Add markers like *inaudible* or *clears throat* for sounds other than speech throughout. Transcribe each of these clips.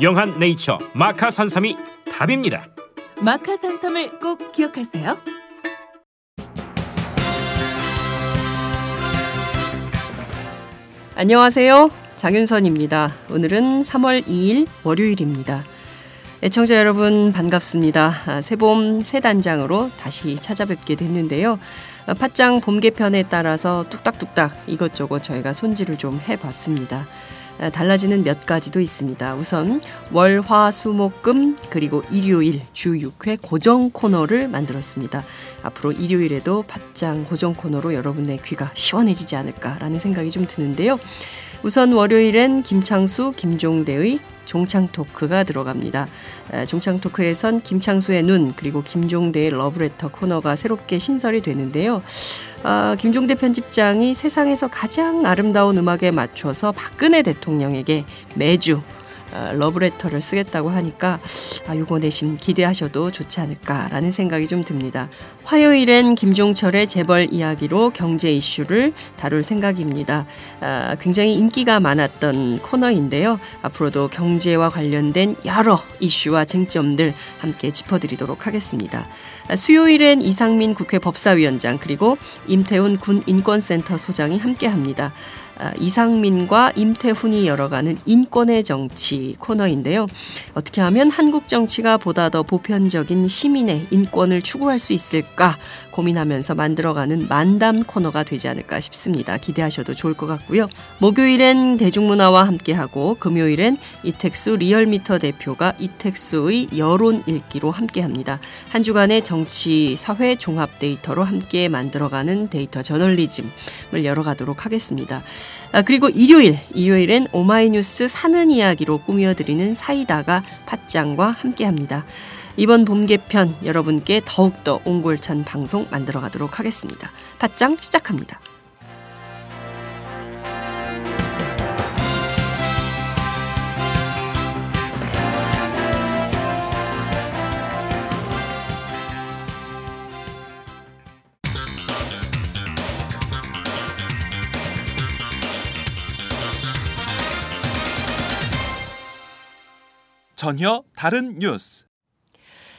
영한 네이처 마카 산삼이 답입니다. 마카 산삼을 꼭 기억하세요. 안녕하세요. 장윤선입니다. 오늘은 3월 2일 월요일입니다. 애청자 여러분 반갑습니다. 아, 새봄 새 단장으로 다시 찾아뵙게 됐는데요. 아, 팟짱 봄 개편에 따라서 뚝딱뚝딱 이것저것 저희가 손질을 좀 해봤습니다. 아, 달라지는 몇 가지도 있습니다. 우선 월, 화, 수, 목, 금 그리고 일요일 주 6회 고정 코너를 만들었습니다. 앞으로 일요일에도 팟짱 고정 코너로 여러분의 귀가 시원해지지 않을까라는 생각이 좀 드는데요. 우선 월요일엔 김창수, 김종대의 종창 토크가 들어갑니다. 종창 토크에선 김창수의 눈 그리고 김종대의 러브레터 코너가 새롭게 신설이 되는데요. 아, 김종대 편집장이 세상에서 가장 아름다운 음악에 맞춰서 박근혜 대통령에게 매주 어, 러브레터를 쓰겠다고 하니까 아, 요거 내심 기대하셔도 좋지 않을까라는 생각이 좀 듭니다. 화요일엔 김종철의 재벌 이야기로 경제 이슈를 다룰 생각입니다. 아, 굉장히 인기가 많았던 코너인데요. 앞으로도 경제와 관련된 여러 이슈와 쟁점들 함께 짚어드리도록 하겠습니다. 아, 수요일엔 이상민 국회 법사위원장 그리고 임태훈 군 인권센터 소장이 함께합니다. 아, 이상민과 임태훈이 열어가는 인권의 정치 코너인데요. 어떻게 하면 한국 정치가 보다 더 보편적인 시민의 인권을 추구할 수 있을까 고민하면서 만들어가는 만담 코너가 되지 않을까 싶습니다. 기대하셔도 좋을 것 같고요. 목요일엔 대중문화와 함께하고 금요일엔 이택수 리얼미터 대표가 이택수의 여론 읽기로 함께합니다. 한 주간의 정치, 사회 종합 데이터로 함께 만들어가는 데이터 저널리즘을 열어가도록 하겠습니다. 아, 그리고 일요일, 일요일엔 오마이뉴스 사는 이야기로 꾸며드리는 사이다가 팟짱과 함께합니다. 이번 봄 개편 여러분께 더욱더 옹골찬 방송 만들어 가도록 하겠습니다. 팟짱 시작합니다. 전혀 다른 뉴스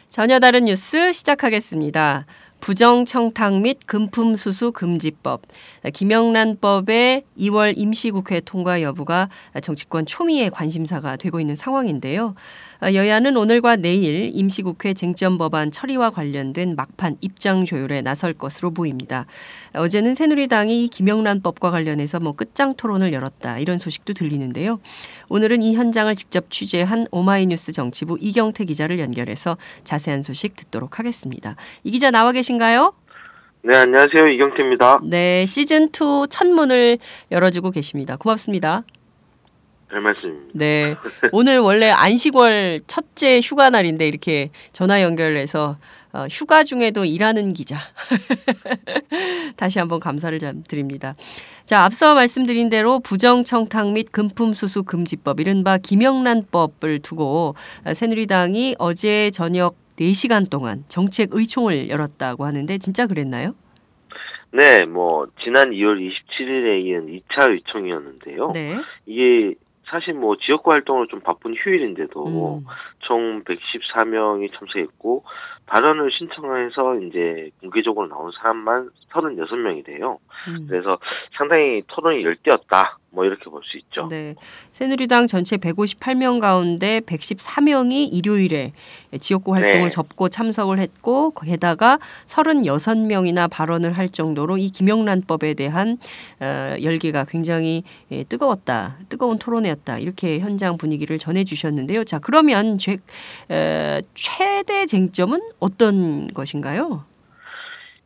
전혀 다른 뉴스 시작하겠습니다. 부정청탁 및 금품수수 금지법, 김영란법의 2월 임시국회 통과 여부가 정치권 초미의 관심사가 되고 있는 상황인데요. 여야는 오늘과 내일 임시국회 쟁점 법안 처리와 관련된 막판 입장 조율에 나설 것으로 보입니다. 어제는 새누리당이 김영란법과 관련해서 뭐 끝장 토론을 열었다 이런 소식도 들리는데요. 오늘은 이 현장을 직접 취재한 오마이뉴스 정치부 이경태 기자를 연결해서 자세한 소식 듣도록 하겠습니다. 이 기자 나와 계신가요? 네, 안녕하세요. 이경태입니다. 네, 시즌2 첫 문을 열어주고 계십니다. 고맙습니다. 별 말씀입니다. 네. *laughs* 오늘 원래 안식월 첫째 휴가 날인데 이렇게 전화 연결해서 어, 휴가 중에도 일하는 기자. *laughs* 다시 한번 감사를 드립니다. 자, 앞서 말씀드린 대로 부정청탁 및 금품수수 금지법, 이른바 김영란법을 두고 새누리당이 어제 저녁 4시간 동안 정책 의총을 열었다고 하는데 진짜 그랬나요? 네, 뭐 지난 2월 27일에 이은 2차 의총이었는데요. 네. 이게 사실 뭐 지역구 활동으로 좀 바쁜 휴일인데도 음. 총 114명이 참석했고 발언을 신청해서 이제 공개적으로 나온 사람만 36명이 돼요. 음. 그래서 상당히 토론이 열띤었다. 뭐 이렇게 볼 수 있죠. 네. 새누리당 전체 158명 가운데 114명이 일요일에 지역구 활동을 네. 접고 참석을 했고 게다가 36명이나 발언을 할 정도로 이 김영란법에 대한 어, 열기가 굉장히 예, 뜨거웠다. 뜨거운 토론회였다. 이렇게 현장 분위기를 전해 주셨는데요. 자, 그러면 죄, 에, 최대 쟁점은 어떤 것인가요?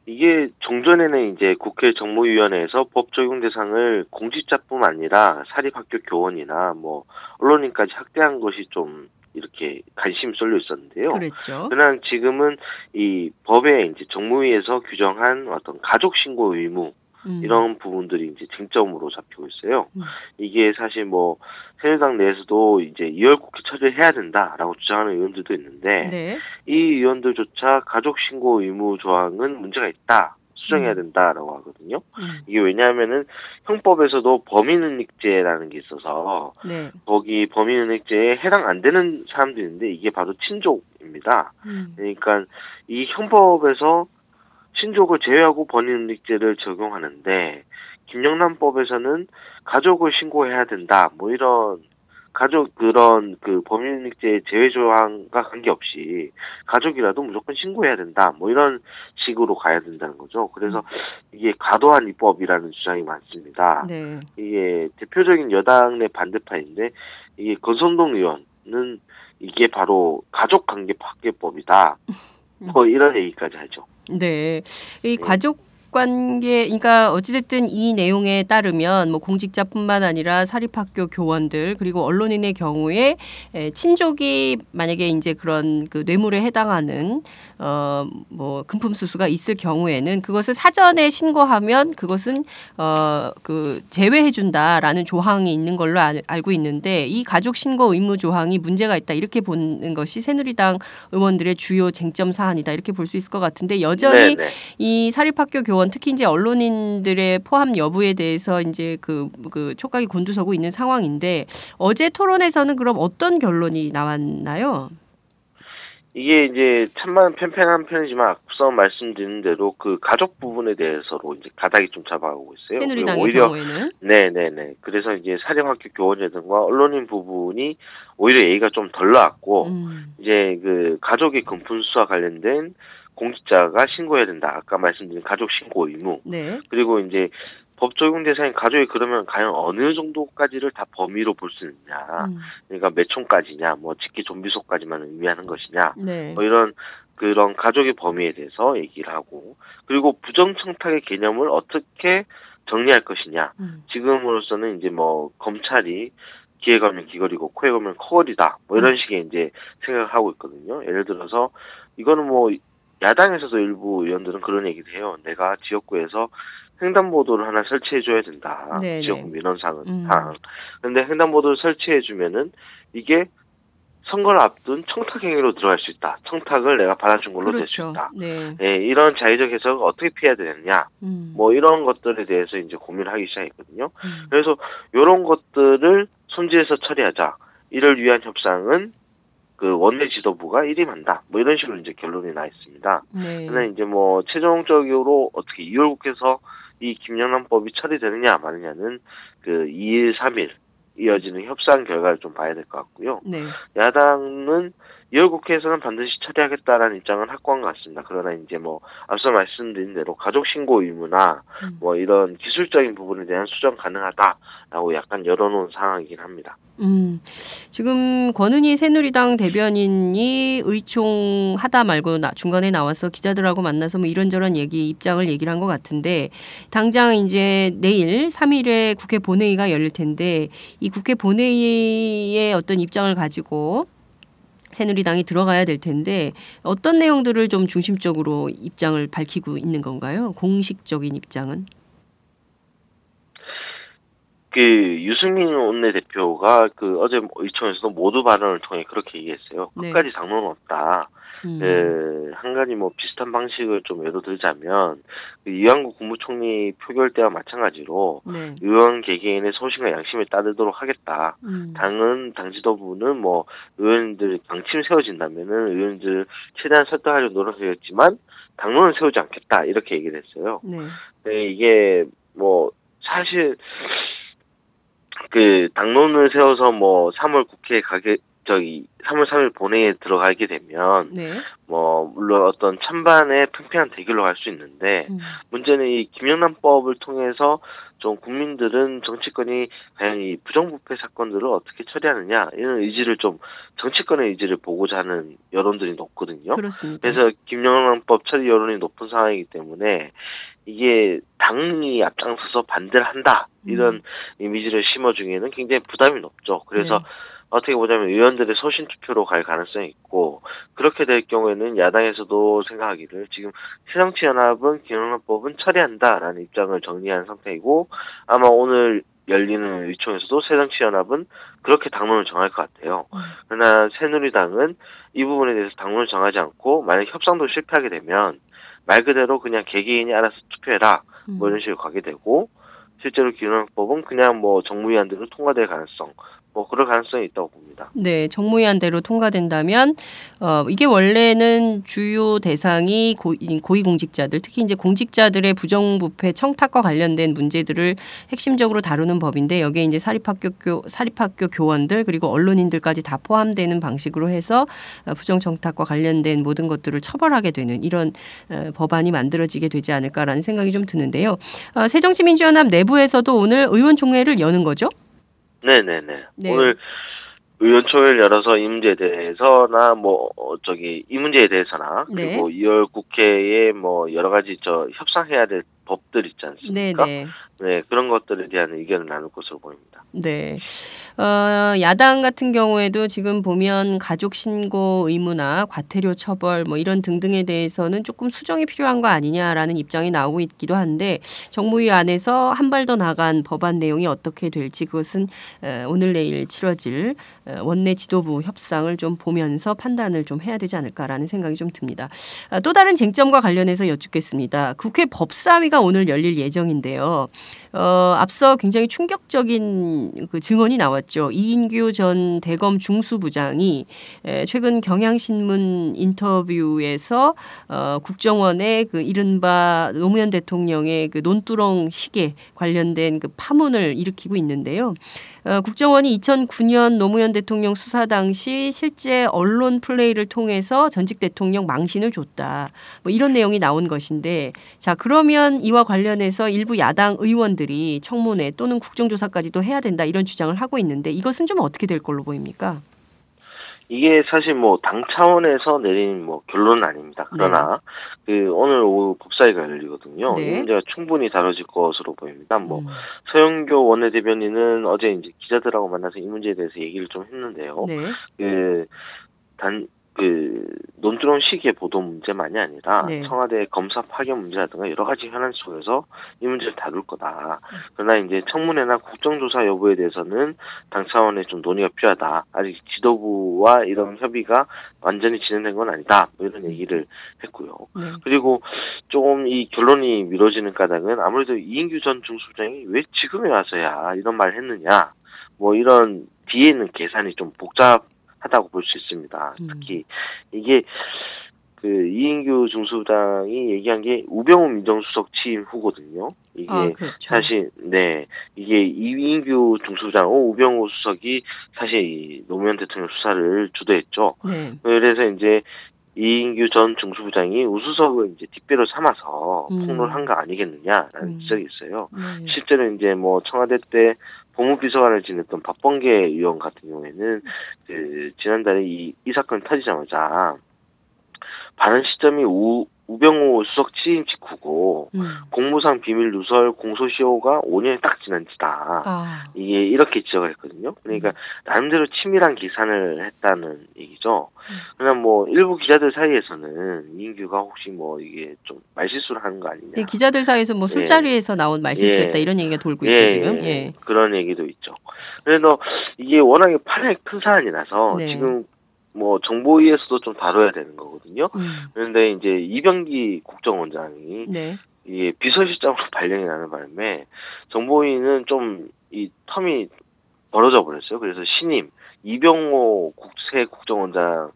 이게 종전에는 이제 국회 정무위원회에서 법 적용 대상을 공직자뿐 아니라 사립학교 교원이나 뭐 언론인까지 확대한 것이 좀 이렇게 관심이 쏠려 있었는데요. 그랬죠. 그러나 지금은 이 법에 이제 정무위에서 규정한 어떤 가족 신고 의무 음. 이런 부분들이 이제 쟁점으로 잡히고 있어요. 음. 이게 사실 뭐 새누리당 내에서도 이제 2월 국회 처리를 해야 된다라고 주장하는 의원들도 있는데 네. 이 의원들조차 가족 신고 의무 조항은 문제가 있다. 수정해야 음. 된다라고 하거든요. 음. 이게 왜냐하면은 형법에서도 범인은닉죄라는 게 있어서 네. 거기 범인은닉죄에 해당 안 되는 사람도 있는데 이게 바로 친족입니다. 음. 그러니까 이 형법에서 친족을 제외하고 범인은닉죄를 적용하는데 김영란법에서는 가족을 신고해야 된다. 뭐 이런 가족 그런 그 범인은닉죄 제외 조항과 관계없이 가족이라도 무조건 신고해야 된다. 뭐 이런 식으로 가야 된다는 거죠. 그래서 이게 과도한 입법이라는 주장이 많습니다. 네. 이게 대표적인 여당 내 반대파인데 이게 권성동 의원은 이게 바로 가족 관계 파괴법이다. 뭐 이런 얘기까지 하죠. 네. 이 네. 가족 관계 그러니까 어찌됐든 이 내용에 따르면 뭐 공직자뿐만 아니라 사립학교 교원들 그리고 언론인의 경우에 에, 친족이 만약에 이제 그런 그 뇌물에 해당하는 어뭐 금품 수수가 있을 경우에는 그것을 사전에 신고하면 그것은 어그 제외해 준다라는 조항이 있는 걸로 알, 알고 있는데 이 가족 신고 의무 조항이 문제가 있다 이렇게 보는 것이 새누리당 의원들의 주요 쟁점 사안이다 이렇게 볼 수 있을 것 같은데 여전히 네네. 이 사립학교 교원 특히 이제 언론인들의 포함 여부에 대해서 이제 그, 그 촉각이 곤두서고 있는 상황인데 어제 토론에서는 그럼 어떤 결론이 나왔나요? 이게 이제 참만 편편한 편이지만 앞서 말씀드린 대로 그 가족 부분에 대해서로 이제 가닥이 좀 잡아가고 있어요. 새누리당의 오히려 경우에는 네네네. 그래서 이제 사립학교 교원이라든가 언론인 부분이 오히려 얘기가 좀 덜 나왔고 음, 이제 그 가족의 금품 수와 관련된 공직자가 신고해야 된다. 아까 말씀드린 가족 신고 의무. 네. 그리고 이제 법 적용 대상인 가족이 그러면 과연 어느 정도까지를 다 범위로 볼 수 있느냐. 음, 그러니까 몇 총까지냐, 뭐 직계 좀비속까지만 의미하는 것이냐. 네. 뭐 이런 그런 가족의 범위에 대해서 얘기를 하고 그리고 부정청탁의 개념을 어떻게 정리할 것이냐. 음, 지금으로서는 이제 뭐 검찰이 귀에 걸면 귀걸이고 코에 걸면 코걸이다. 뭐 이런 식의 이제 생각을 하고 있거든요. 예를 들어서 이거는 뭐 야당에서도 일부 의원들은 그런 얘기를 해요. 내가 지역구에서 횡단보도를 하나 설치해 줘야 된다. 네네. 지역구 민원상은 음. 상. 근데 횡단보도를 설치해 주면은 이게 선거를 앞둔 청탁 행위로 들어갈 수 있다. 청탁을 내가 받아준 걸로 될수 그렇죠. 있다. 네. 예, 이런 자의적 해석을 어떻게 피해야 되느냐. 음, 뭐 이런 것들에 대해서 이제 고민을 하기 시작했거든요. 음, 그래서 이런 것들을 손질해서 처리하자. 이를 위한 협상은 그 원내 지도부가 일임한다. 뭐 이런 식으로 이제 결론이 나 있습니다. 네. 근데 이제 뭐 최종적으로 어떻게 2월 국회에서 이 김영란법이 처리되느냐 마느냐는 그 2일, 3일 이어지는 협상 결과를 좀 봐야 될 것 같고요. 네. 야당은 2월 국회에서는 반드시 처리하겠다라는 입장은 확고한 것 같습니다. 그러나 이제 뭐 앞서 말씀드린 대로 가족 신고 의무나 음. 뭐 이런 기술적인 부분에 대한 수정 가능하다라고 약간 열어놓은 상황이긴 합니다. 음, 지금 권은희 새누리당 대변인이 의총 하다 말고 나, 중간에 나와서 기자들하고 만나서 뭐 이런저런 얘기 입장을 얘기를 한 것 같은데 당장 이제 내일 3일에 국회 본회의가 열릴 텐데 이 국회 본회의의 어떤 입장을 가지고 새누리당이 들어가야 될 텐데 어떤 내용들을 좀 중심적으로 입장을 밝히고 있는 건가요? 공식적인 입장은? 그 유승민 원내대표가 그 어제 의총에서도 모두 발언을 통해 그렇게 얘기했어요. 네. 끝까지 당론은 없다. 음. 그, 한 가지 뭐 비슷한 방식을 좀 예로 들자면, 그 이완구 국무총리 표결 때와 마찬가지로, 네. 의원 개개인의 소신과 양심을 따르도록 하겠다. 음. 당은, 당 지도부는 뭐, 의원들 방침 세워진다면은 의원들 최대한 설득하려고 노력하겠지만, 당론은 세우지 않겠다. 이렇게 얘기를 했어요. 네. 네, 이게 뭐 사실 그 당론을 세워서 뭐 3월 국회에 가게 저기 3월 3일 본회의에 들어가게 되면 네. 뭐 물론 어떤 찬반의 팽팽한 대결로 갈 수 있는데 음. 문제는 이 김영란법을 통해서 좀 국민들은 정치권이 과연 이 부정부패 사건들을 어떻게 처리하느냐 이런 의지를 좀 정치권의 의지를 보고자 하는 여론들이 높거든요. 그렇습니다. 그래서 김영란법 처리 여론이 높은 상황이기 때문에 이게 당이 앞장서서 반대를 한다 이런 이미지를 심어주기에는 굉장히 부담이 높죠. 그래서 네. 어떻게 보자면 의원들의 소신 투표로 갈 가능성이 있고 그렇게 될 경우에는 야당에서도 생각하기를 지금 새정치연합은 김영란법은 처리한다라는 입장을 정리한 상태이고 아마 오늘 열리는 의총에서도 새정치연합은 그렇게 당론을 정할 것 같아요. 그러나 새누리당은 이 부분에 대해서 당론을 정하지 않고 만약 협상도 실패하게 되면 말 그대로 그냥 개개인이 알아서 투표해라 음. 뭐 이런 식으로 가게 되고 실제로 기능법은 그냥 뭐 정무위원들로 통과될 가능성 뭐 그럴 가능성이 있다고 봅니다. 네, 정무위안대로 통과된다면 어, 이게 원래는 주요 대상이 고, 고위공직자들, 특히 이제 공직자들의 부정부패 청탁과 관련된 문제들을 핵심적으로 다루는 법인데 여기에 이제 사립학교 교, 사립학교 교원들 그리고 언론인들까지 다 포함되는 방식으로 해서 어, 부정 청탁과 관련된 모든 것들을 처벌하게 되는 이런 어, 법안이 만들어지게 되지 않을까라는 생각이 좀 드는데요. 어, 새정치민주연합 내부에서도 오늘 의원총회를 여는 거죠? 네네네. 네. 오늘 의원총회를 열어서 이 문제에 대해서나 뭐 어, 저기 이 문제에 대해서나 네. 그리고 2월 국회에 뭐 여러 가지 저 협상해야 될 법들 있지 네, 않습니까? 네. 네, 그런 것들에 대한 의견을 나눌 것으로 보입니다. 네. 어, 야당 같은 경우에도 지금 보면 가족 신고 의무나 과태료 처벌 뭐 이런 등등에 대해서는 조금 수정이 필요한 거 아니냐라는 입장이 나오고 있기도 한데 정무위 안에서 한 발 더 나간 법안 내용이 어떻게 될지 그것은 어, 오늘 내일 치러질 어, 원내 지도부 협상을 좀 보면서 판단을 좀 해야 되지 않을까라는 생각이 좀 듭니다. 아, 또 다른 쟁점과 관련해서 여쭙겠습니다. 국회 법사위가 오늘 열릴 예정인데요. 어, 앞서 굉장히 충격적인 그 증언이 나왔죠. 이인규 전 대검 중수부장이 에, 최근 경향신문 인터뷰에서 어, 국정원의 그 이른바 노무현 대통령의 그 논두렁 시계 관련된 그 파문을 일으키고 있는데요. 어, 국정원이 2009년 노무현 대통령 수사 당시 실제 언론 플레이를 통해서 전직 대통령 망신을 줬다. 뭐 이런 내용이 나온 것인데 자 그러면 이와 관련해서 일부 야당 의원들이 청문회 또는 국정조사까지도 해야 된다 이런 주장을 하고 있는데 이것은 좀 어떻게 될 걸로 보입니까? 이게 사실 뭐 당 차원에서 내린 뭐 결론은 아닙니다. 그러나 그 오늘 오후 법사위가 열리거든요. 네. 이 문제가 충분히 다뤄질 것으로 보입니다. 뭐 음. 서영교 원내대변인은 어제 이제 기자들하고 만나서 이 문제에 대해서 얘기를 좀 했는데요. 네. 그, 단, 그, 논두렁 시기의 보도 문제만이 아니라 네. 청와대 검사 파견 문제라든가 여러 가지 현안 속에서 이 문제를 다룰 거다. 그러나 이제 청문회나 국정조사 여부에 대해서는 당 차원의 좀 논의가 필요하다. 아직 지도부와 이런 협의가 완전히 진행된 건 아니다. 뭐 이런 얘기를 했고요. 네. 그리고 조금 이 결론이 미뤄지는 까닭은 아무래도 이인규 전 중수부장이 왜 지금에 와서야 이런 말을 했느냐. 뭐 이런 뒤에 있는 계산이 좀 복잡 하다고 볼 수 있습니다. 음. 특히 이게 그 이인규 중수부장이 얘기한 게 우병우 민정수석 취임 후거든요. 이게 아 그렇죠. 사실 네 이게 이인규 중수부장, 오 우병우 수석이 사실 이 노무현 대통령 수사를 주도했죠. 네. 그래서 이제 이인규 전 중수부장이 우수석을 이제 뒷배로 삼아서 음. 폭로를 한 거 아니겠느냐라는 음. 지적이 있어요. 네. 실제로 이제 뭐 청와대 때 법무비서관을 지냈던 박범계 의원 같은 경우에는 그 지난달에 이, 이 사건이 터지자마자 발언 시점이 우, 우병우 수석 취임 직후고 음. 공무상 비밀 누설 공소시효가 5년이 딱 지난 지다. 아. 이게 이렇게 지적을 했거든요. 그러니까 나름대로 치밀한 계산을 했다는 얘기죠. 그러나 뭐 일부 기자들 사이에서는 이인규가 혹시 뭐 이게 좀 말실수를 하는 거 아니냐. 네, 기자들 사이에서 뭐 술자리에서 나온 말실수였다 예. 이런 얘기가 돌고 있죠 지금. 예. 그런 얘기도 있죠. 그래서 이게 워낙에 판에 큰 사안이라서 네. 지금 뭐 정보위에서도 좀 다뤄야 되는 거거든요. 음. 그런데 이제 이병기 국정원장이 네. 이 비서실장으로 *laughs* 발령이 나는 바람에 정보위는 좀 이 텀이 벌어져 버렸어요. 그래서 신임 이병호 국세 국정원장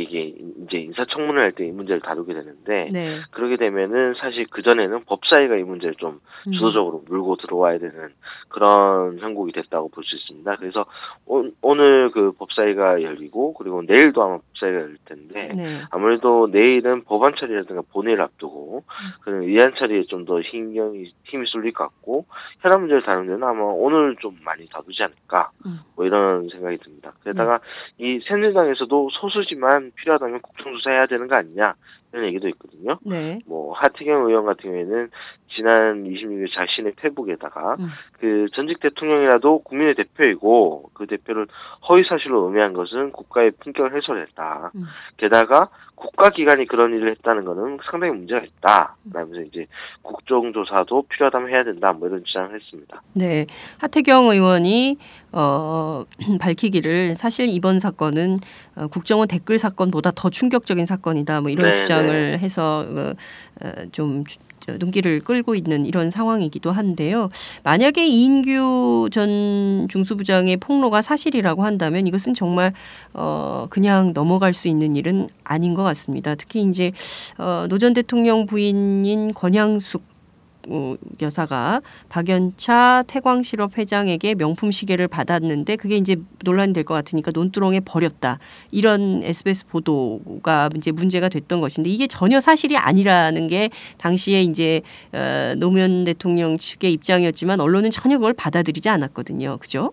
이게 이제 인사청문회 할 때 이 문제를 다루게 되는데 네. 그러게 되면은 사실 그 전에는 법사위가 이 문제를 좀 음. 주도적으로 물고 들어와야 되는 그런 형국이 됐다고 볼 수 있습니다. 그래서 오, 오늘 그 법사위가 열리고 그리고 내일도 아마 법사위가 열릴 텐데 네. 아무래도 내일은 법안 처리라든가 본회의를 앞두고 음. 그런 의안 처리에 좀 더 신경이 힘이 쏠릴 것 같고 현안 문제를 다루는 데는 아마 오늘 좀 많이 다루지 않을까 음. 뭐 이런 생각이 듭니다. 게다가 이 새누리당에서도 소수지만 필요하다면 국정조사해야 되는 거 아니냐 이런 얘기도 있거든요. 네. 뭐 하태경 의원 같은 경우에는 지난 26일 자신의 페북에다가 음. 그 전직 대통령이라도 국민의 대표이고 그 대표를 허위 사실로 음해한 것은 국가의 품격을 훼손했다. 음. 게다가 국가 기관이 그런 일을 했다는 것은 상당히 문제가 있다. 음. 라면서 이제 국정조사도 필요하다면 해야 된다. 뭐 이런 주장을 했습니다. 네. 하태경 의원이 어, *clears throat* 밝히기를 사실 이번 사건은 어, 국정원 댓글 사건보다 더 충격적인 사건이다. 뭐 이런 네, 주장을 네. 해서 어, 어, 좀 주- 눈길을 끌고 있는 이런 상황이기도 한데요. 만약에 이인규 전 중수부장의 폭로가 사실이라고 한다면 이것은 정말 어 그냥 넘어갈 수 있는 일은 아닌 것 같습니다. 특히 이제 어 노 전 대통령 부인인 권양숙 어, 여사가 박연차 태광실업 회장에게 명품 시계를 받았는데 그게 이제 논란이 될 것 같으니까 논두렁에 버렸다 이런 SBS 보도가 이제 문제가 됐던 것인데 이게 전혀 사실이 아니라는 게 당시에 이제 어, 노무현 대통령 측의 입장이었지만 언론은 전혀 그걸 받아들이지 않았거든요, 그죠?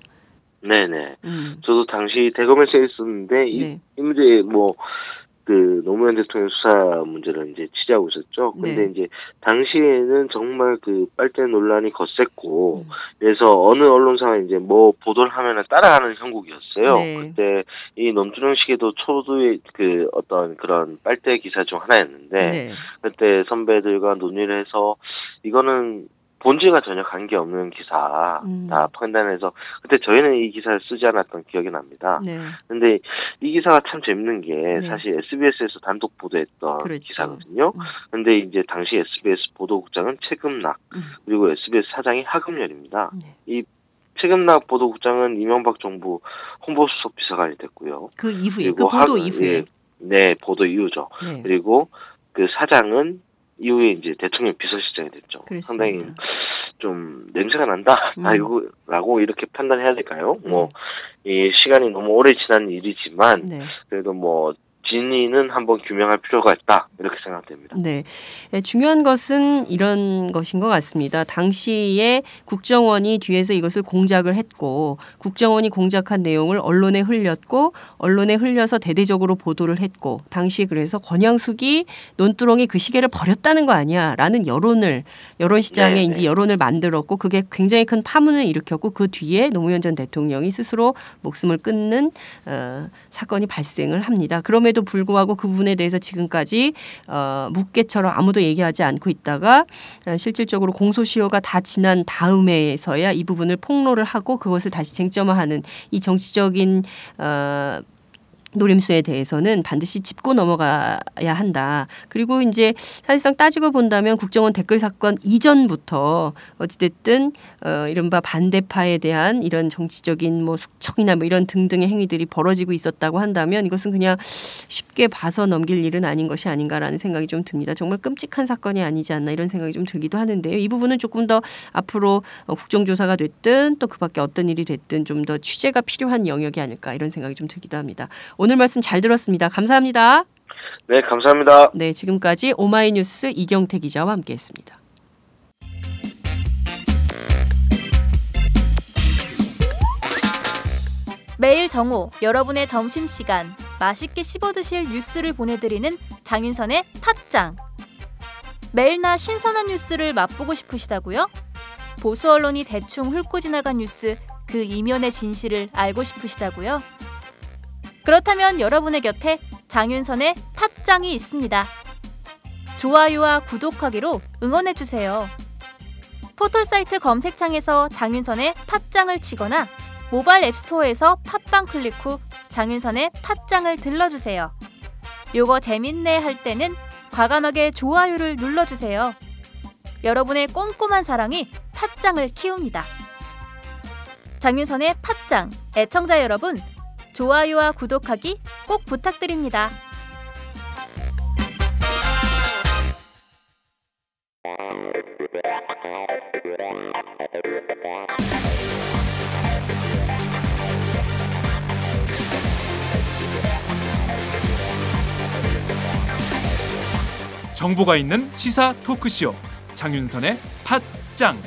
네네. 음. 저도 당시 대검에서 있었는데 이, 네. 이 문제 뭐 그 노무현 대통령 수사 문제를 이제 취재하고 있었죠. 근데 네. 이제 당시에는 정말 그 빨대 논란이 거셌고 음. 그래서 어느 언론사가 이제 뭐 보도를 하면은 따라하는 형국이었어요. 네. 그때 이 시계도 초도의 그 어떤 그런 빨대 기사 중 하나였는데 네. 그때 선배들과 논의를 해서 이거는 본질과 전혀 관계없는 기사 음. 다 판단해서 그때 저희는 이 기사를 쓰지 않았던 기억이 납니다. 네. 근데 이 기사가 참 재밌는 게 네. 사실 SBS에서 단독 보도했던 그렇죠. 기사거든요. 음. 근데 이제 당시 SBS 보도국장은 최금락 음. 그리고 SBS 사장이 하금열입니다. 네. 이 최금락 보도국장은 이명박 정부 홍보수석 비서관이 됐고요. 그 이후에 그 보도 하- 이후에 예, 네 보도 이후죠. 네. 그리고 그 사장은 이후에 이제 대통령 비서실장이 됐죠. 그렇습니다. 상당히 좀 냄새가 난다. 음. 아이고 라고 이렇게 판단해야 될까요? 네. 뭐 이 시간이 너무 오래 지난 일이지만 네. 그래도 뭐 진위는 한번 규명할 필요가 있다 이렇게 생각됩니다. 네. 네, 중요한 것은 이런 것인 것 같습니다. 당시에 국정원이 뒤에서 이것을 공작을 했고 국정원이 공작한 내용을 언론에 흘렸고 언론에 흘려서 대대적으로 보도를 했고 당시 그래서 권양숙이 논두렁에 그 시계를 버렸다는 거 아니야라는 여론을 여론 시장에 네, 이제 네. 여론을 만들었고 그게 굉장히 큰 파문을 일으켰고 그 뒤에 노무현 전 대통령이 스스로 목숨을 끊는 어, 사건이 발생을 합니다. 그럼에도 불구하고 그 부분에 대해서 지금까지 어, 묵개처럼 아무도 얘기하지 않고 있다가 어, 실질적으로 공소시효가 다 지난 다음에서야 이 부분을 폭로를 하고 그것을 다시 쟁점화하는 이 정치적인 어, 노림수에 대해서는 반드시 짚고 넘어가야 한다. 그리고 이제 사실상 따지고 본다면 국정원 댓글 사건 이전부터 어찌됐든 어, 이른바 반대파에 대한 이런 정치적인 뭐 숙청이나 뭐 이런 등등의 행위들이 벌어지고 있었다고 한다면 이것은 그냥 쉽게 봐서 넘길 일은 아닌 것이 아닌가라는 생각이 좀 듭니다. 정말 끔찍한 사건이 아니지 않나 이런 생각이 좀 들기도 하는데요. 이 부분은 조금 더 앞으로 어, 국정조사가 됐든 또 그밖에 어떤 일이 됐든 좀 더 취재가 필요한 영역이 아닐까 이런 생각이 좀 들기도 합니다. 오늘 말씀 잘 들었습니다. 감사합니다. 네, 감사합니다. 네, 지금까지 오마이뉴스 이경태 기자와 함께했습니다. 매일 정오 여러분의 점심 시간 맛있게 씹어 드실 뉴스를 보내드리는 장윤선의 팟짱 매일나 신선한 뉴스를 맛보고 싶으시다고요? 보수 언론이 대충 훑고 지나간 뉴스 그 이면의 진실을 알고 싶으시다고요? 그렇다면 여러분의 곁에 장윤선의 팟짱이 있습니다. 좋아요와 구독하기로 응원해주세요. 포털사이트 검색창에서 장윤선의 팟짱을 치거나 모바일 앱스토어에서 팟빵 클릭 후 장윤선의 팟짱을 들러주세요. 요거 재밌네 할 때는 과감하게 좋아요를 눌러주세요. 여러분의 꼼꼼한 사랑이 팟짱을 키웁니다. 장윤선의 팟짱 애청자 여러분 좋아요와 구독하기 꼭 부탁드립니다. 정보가 있는 시사 토크쇼 장윤선의 팟짱